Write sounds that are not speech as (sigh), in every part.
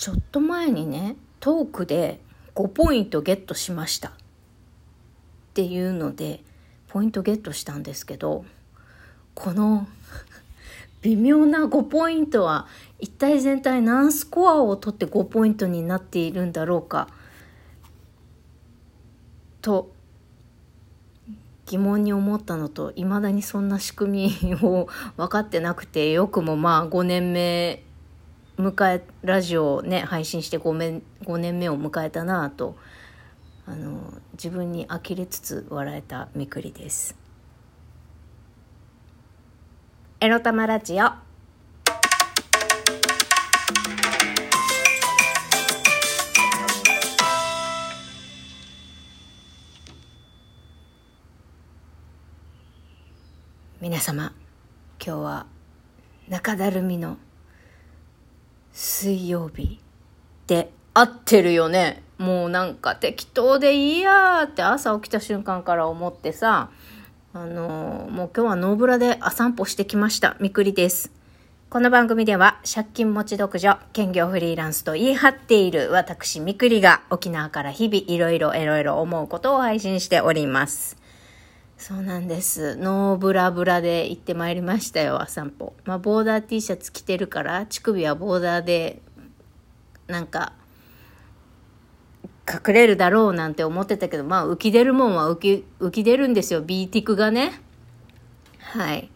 ちょっと前にねトークで5ポイントゲットしましたっていうのでポイントゲットしたんですけどこの (laughs) 微妙な5ポイントは一体全体何スコアを取って5ポイントになっているんだろうかと疑問に思ったのといまだにそんな仕組みを分かってなくてよくもまあ5年目迎えラジオをね配信して 5, 年5年目を迎えたなぁとあの自分に呆れつつ笑えたみくりです。エロ玉ラジオ。皆様今日は中だるみの水曜日で合ってるよね。もうなんか適当でいいやーって朝起きた瞬間から思ってさあのー、もう今日はノーブラであ散歩してきました。みくりです。この番組では借金持ち独女、兼業フリーランスと言い張っている私みくりが沖縄から日々いろいろいろいろ思うことを配信しております。そうなんです。ノーブラブラで行ってまいりましたよ、散歩。まあ、ボーダー T シャツ着てるから、乳首はボーダーで、なんか、隠れるだろうなんて思ってたけど、まあ、浮き出るもんは浮き、浮き出るんですよ、ビーティクがね。はい。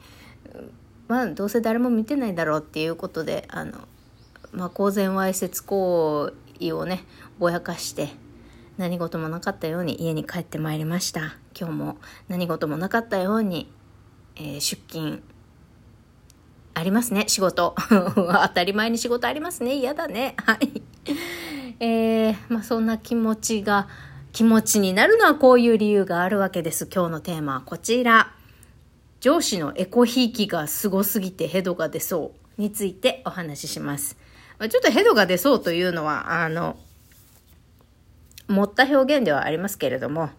まあ、どうせ誰も見てないだろうっていうことで、あの、まあ、公然わいせつ行為をね、ぼやかして、何事もなかったように家に帰ってまいりました。今日も何事もなかったように、えー、出勤ありますね、仕事。(laughs) 当たり前に仕事ありますね。嫌だね。はい。えー、まあそんな気持ちが、気持ちになるのはこういう理由があるわけです。今日のテーマはこちら。上司のエコひいきがすごすぎてヘドが出そうについてお話しします。ちょっとヘドが出そうというのは、あの、持った表現ではありますけれども、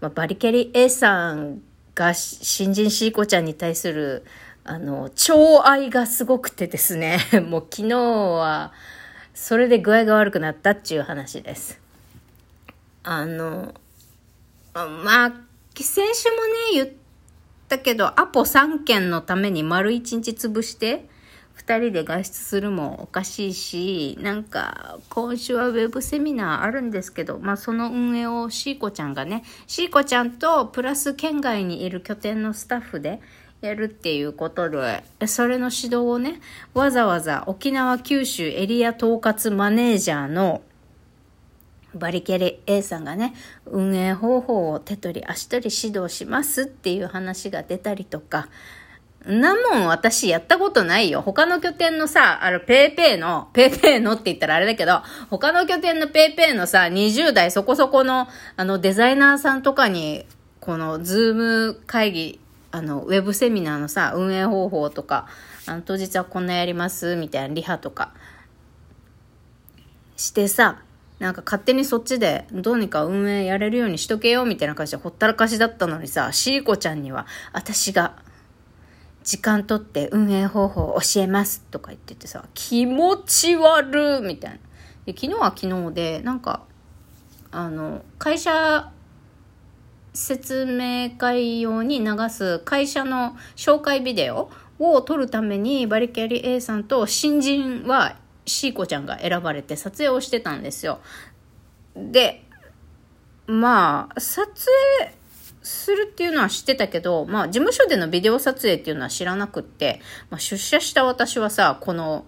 まあ、バリケリ A さんが新人シーコちゃんに対するあの、寵愛がすごくてですね、(laughs) もう昨日はそれで具合が悪くなったっていう話です。あの、まあ、先週もね、言ったけど、アポ3件のために丸1日潰して、2人で外出するもおかしいし、なんか、今週はウェブセミナーあるんですけど、まあその運営をシーコちゃんがね、シーコちゃんとプラス県外にいる拠点のスタッフでやるっていうことで、それの指導をね、わざわざ沖縄九州エリア統括マネージャーのバリケリ A さんがね、運営方法を手取り足取り指導しますっていう話が出たりとか、なもん私やったことないよ。他の拠点のさ、あの、ペーペーの、ペーペーのって言ったらあれだけど、他の拠点のペーペーのさ、20代そこそこの、あの、デザイナーさんとかに、この、ズーム会議、あの、ウェブセミナーのさ、運営方法とか、あの、当日はこんなやります、みたいなリハとか、してさ、なんか勝手にそっちでどうにか運営やれるようにしとけよみたいな感じでほったらかしだったのにさ、シーコちゃんには私が時間取って運営方法を教えますとか言っててさ、気持ち悪みたいな。で昨日は昨日で、なんか、あの、会社説明会用に流す会社の紹介ビデオを撮るためにバリキャリ A さんと新人はシーコちゃんが選ばれて撮影をしてたんですよ。で、まあ、撮影、するっていうのは知ってたけど、まあ、事務所でのビデオ撮影っていうのは知らなくって、まあ、出社した私はさ、この、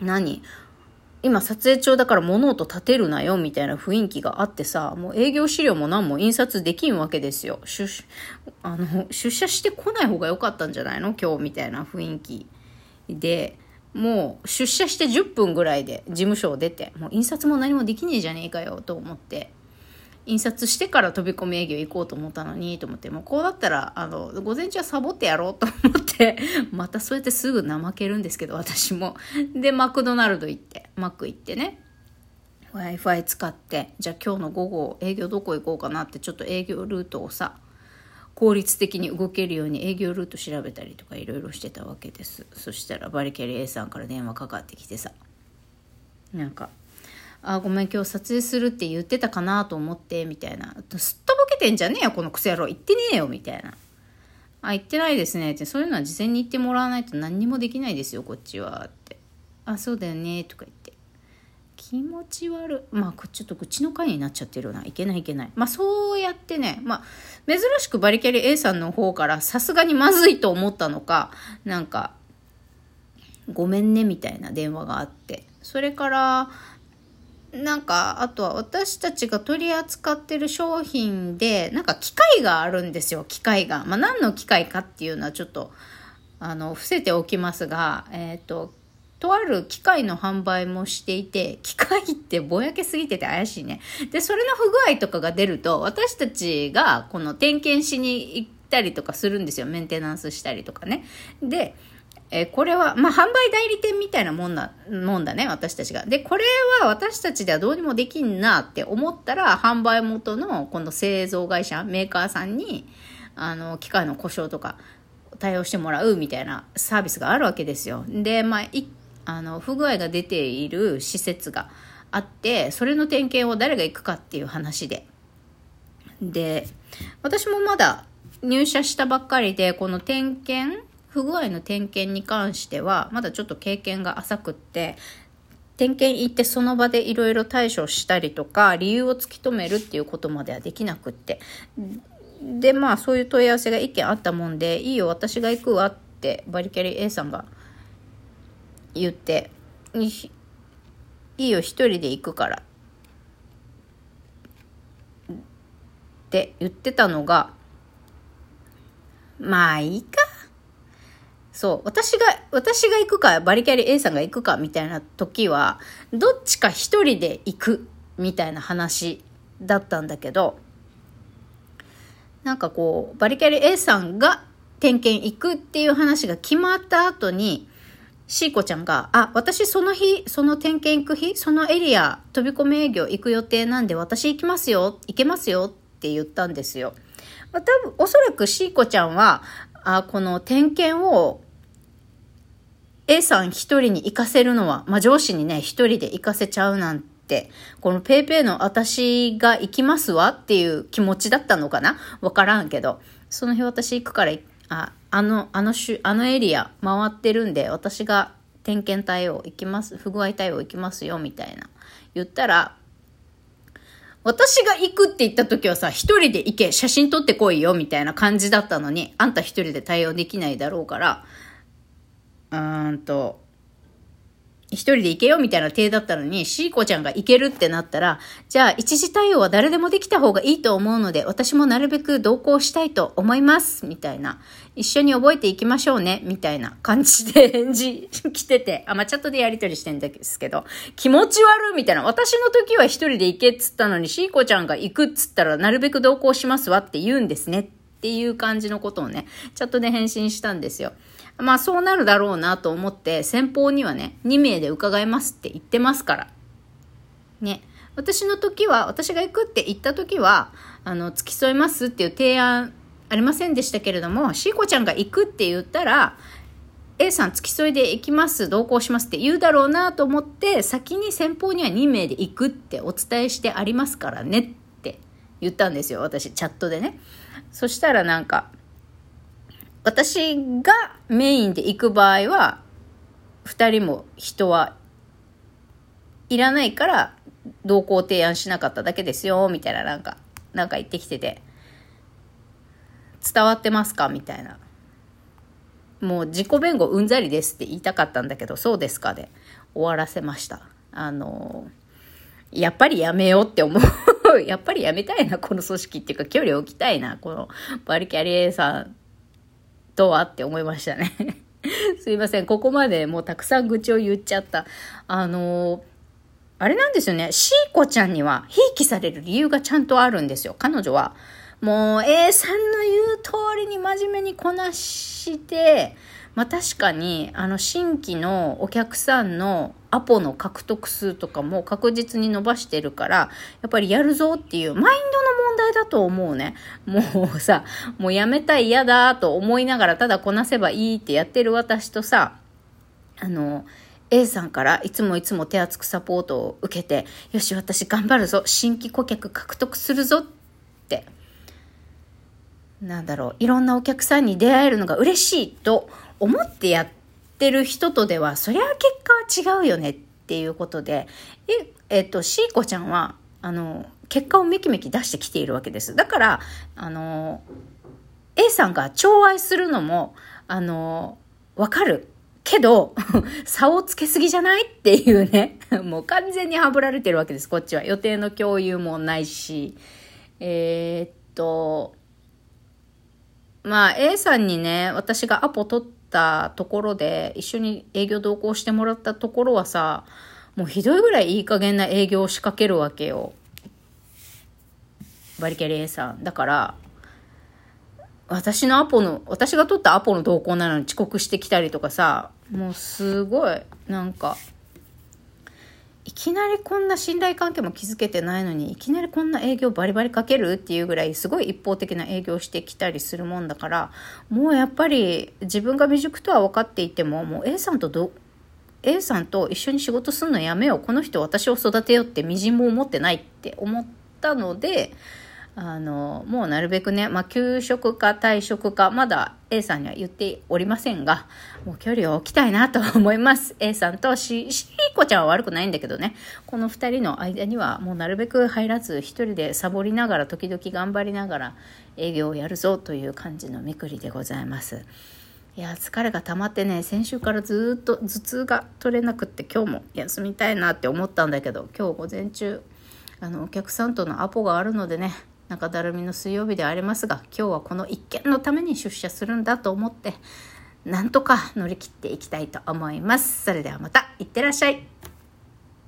何？今撮影中だから物音立てるなよみたいな雰囲気があってさ、もう営業資料も何も印刷できんわけですよ。出あの出社してこない方が良かったんじゃないの？今日みたいな雰囲気で、もう出社して10分ぐらいで事務所を出て、もう印刷も何もできねえじゃねえかよと思って。印刷してから飛び込み営業行こうと思ったのにと思ってもうこうだったらあの午前中はサボってやろうと思って (laughs) またそうやってすぐ怠けるんですけど私も。でマクドナルド行ってマック行ってね。w i f i 使ってじゃあ今日の午後営業どこ行こうかなってちょっと営業ルートをさ効率的に動けるように営業ルート調べたりとかいろいろしてたわけです。そしたらバリキャリ A さんから電話かかってきてさなんかあごめん今日撮影するって言ってたかなと思ってみたいな。すっとぼけてんじゃねえよこのクソ野郎。言ってねえよみたいな。あ言ってないですねって。そういうのは事前に言ってもらわないと何にもできないですよこっちはって。あそうだよねとか言って。気持ち悪まあちょっと口の回になっちゃってるよな。いけないいけない。まあそうやってねまあ珍しくバリキャリ A さんの方からさすがにまずいと思ったのかなんかごめんねみたいな電話があって。それからなんか、あとは私たちが取り扱ってる商品で、なんか機械があるんですよ、機械が。まあ、何の機械かっていうのはちょっと、あの、伏せておきますが、えっ、ー、と、とある機械の販売もしていて、機械ってぼやけすぎてて怪しいね。で、それの不具合とかが出ると、私たちがこの点検しに行ったりとかするんですよ。メンテナンスしたりとかね。で、えー、これは、まあ、販売代理店みたいなもんだ、もんだね、私たちが。で、これは私たちではどうにもできんなって思ったら、販売元のこの製造会社、メーカーさんに、あの、機械の故障とか対応してもらうみたいなサービスがあるわけですよ。で、まあ、い、あの、不具合が出ている施設があって、それの点検を誰が行くかっていう話で。で、私もまだ入社したばっかりで、この点検不具合の点検に関しては、まだちょっと経験が浅くって、点検行ってその場でいろいろ対処したりとか、理由を突き止めるっていうことまではできなくって。で、まあそういう問い合わせが一件あったもんで、いいよ、私が行くわってバリキャリ A さんが言って、いいよ、一人で行くから。って言ってたのが、まあいいかそう、私が、私が行くか、バリキャリ A さんが行くか、みたいな時は、どっちか一人で行く、みたいな話だったんだけど、なんかこう、バリキャリ A さんが点検行くっていう話が決まった後に、シーコちゃんが、あ、私その日、その点検行く日、そのエリア、飛び込み営業行く予定なんで私行きますよ、行けますよって言ったんですよ。ま多分、おそらくシーコちゃんは、あ、この点検を A さん一人に行かせるのは、まあ、上司にね、一人で行かせちゃうなんて、この paypay の私が行きますわっていう気持ちだったのかな？わからんけど、その日私行くから、あ、あの、あのしあのエリア回ってるんで、私が点検対応行きます、不具合対応行きますよ、みたいな。言ったら、私が行くって言った時はさ、一人で行け、写真撮ってこいよ、みたいな感じだったのに、あんた一人で対応できないだろうから、うんと、一人で行けよみたいな体だったのに、シーコちゃんが行けるってなったら、じゃあ一時対応は誰でもできた方がいいと思うので、私もなるべく同行したいと思います。みたいな。一緒に覚えていきましょうね。みたいな (laughs) 感じで返事 (laughs) 来てて、あ、まあ、チャットでやりとりしてんですけど、気持ち悪いみたいな。私の時は一人で行けっつったのに、シーコちゃんが行くっつったら、なるべく同行しますわって言うんですね。っていう感じのことをね、チャットで返信したんですよ。まあそうなるだろうなと思って、先方にはね、2名で伺いますって言ってますから。ね。私の時は、私が行くって言った時は、あの、付き添いますっていう提案ありませんでしたけれども、シーコちゃんが行くって言ったら、A さん付き添いで行きます、同行しますって言うだろうなと思って、先に先方には2名で行くってお伝えしてありますからねって言ったんですよ、私、チャットでね。そしたらなんか、私がメインで行く場合は、二人も人はいらないから同行提案しなかっただけですよ、みたいななんか、なんか言ってきてて、伝わってますか？みたいな。もう自己弁護うんざりですって言いたかったんだけど、そうですか？で終わらせました。あの、やっぱりやめようって思う。(laughs) やっぱりやめたいな、この組織っていうか距離を置きたいな、このバリキャリエさんとはって思いましたね (laughs) すいません。ここまでもうたくさん愚痴を言っちゃった。あのー、あれなんですよね。シーコちゃんには、ひいきされる理由がちゃんとあるんですよ。彼女は、もう A さんの言う通りに真面目にこなして、まあ確かに、あの、新規のお客さんのアポの獲得数とかも確実に伸ばしてるから、やっぱりやるぞっていうマインドの問だと思うね。もうさ、もうやめたい嫌だと思いながらただこなせばいいってやってる私とさ、あの、A さんからいつもいつも手厚くサポートを受けて、よし、私頑張るぞ、新規顧客獲得するぞって、なんだろう、いろんなお客さんに出会えるのが嬉しいと思ってやってる人とでは、そりゃ結果は違うよねっていうことで、え、えっと、シーコちゃんは、あの、結果をめきめき出してきているわけです。だから、あの、A さんが寵愛するのも、あの、わかる。けど、(laughs) 差をつけすぎじゃないっていうね。(laughs) もう完全にはぶられてるわけです、こっちは。予定の共有もないし。えー、っと、まあ A さんにね、私がアポ取ったところで、一緒に営業同行してもらったところはさ、もうひどいぐらいいい加減な営業を仕掛けるわけよ。バリキャリ A さん。だから、私のアポの、私が取ったアポの同行なのに遅刻してきたりとかさ、もうすごい、なんか、いきなりこんな信頼関係も築けてないのにいきなりこんな営業バリバリかけるっていうぐらいすごい一方的な営業してきたりするもんだからもうやっぱり自分が未熟とは分かっていてももう A さんとど A さんと一緒に仕事するのやめようこの人私を育てようってみじんも思ってないって思ったのであの、もうなるべくね、まあ、休職か退職か、まだ A さんには言っておりませんが、もう距離を置きたいなと思います。A さんとし、しーこちゃんは悪くないんだけどね、この二人の間にはもうなるべく入らず、一人でサボりながら、時々頑張りながら営業をやるぞという感じのみくりでございます。いや、疲れが溜まってね、先週からずっと頭痛が取れなくって今日も休みたいなって思ったんだけど、今日午前中、あの、お客さんとのアポがあるのでね、中だるみの水曜日ではありますが今日はこの一件のために出社するんだと思ってなんとか乗り切っていきたいと思います。それではまたいってらっしゃい。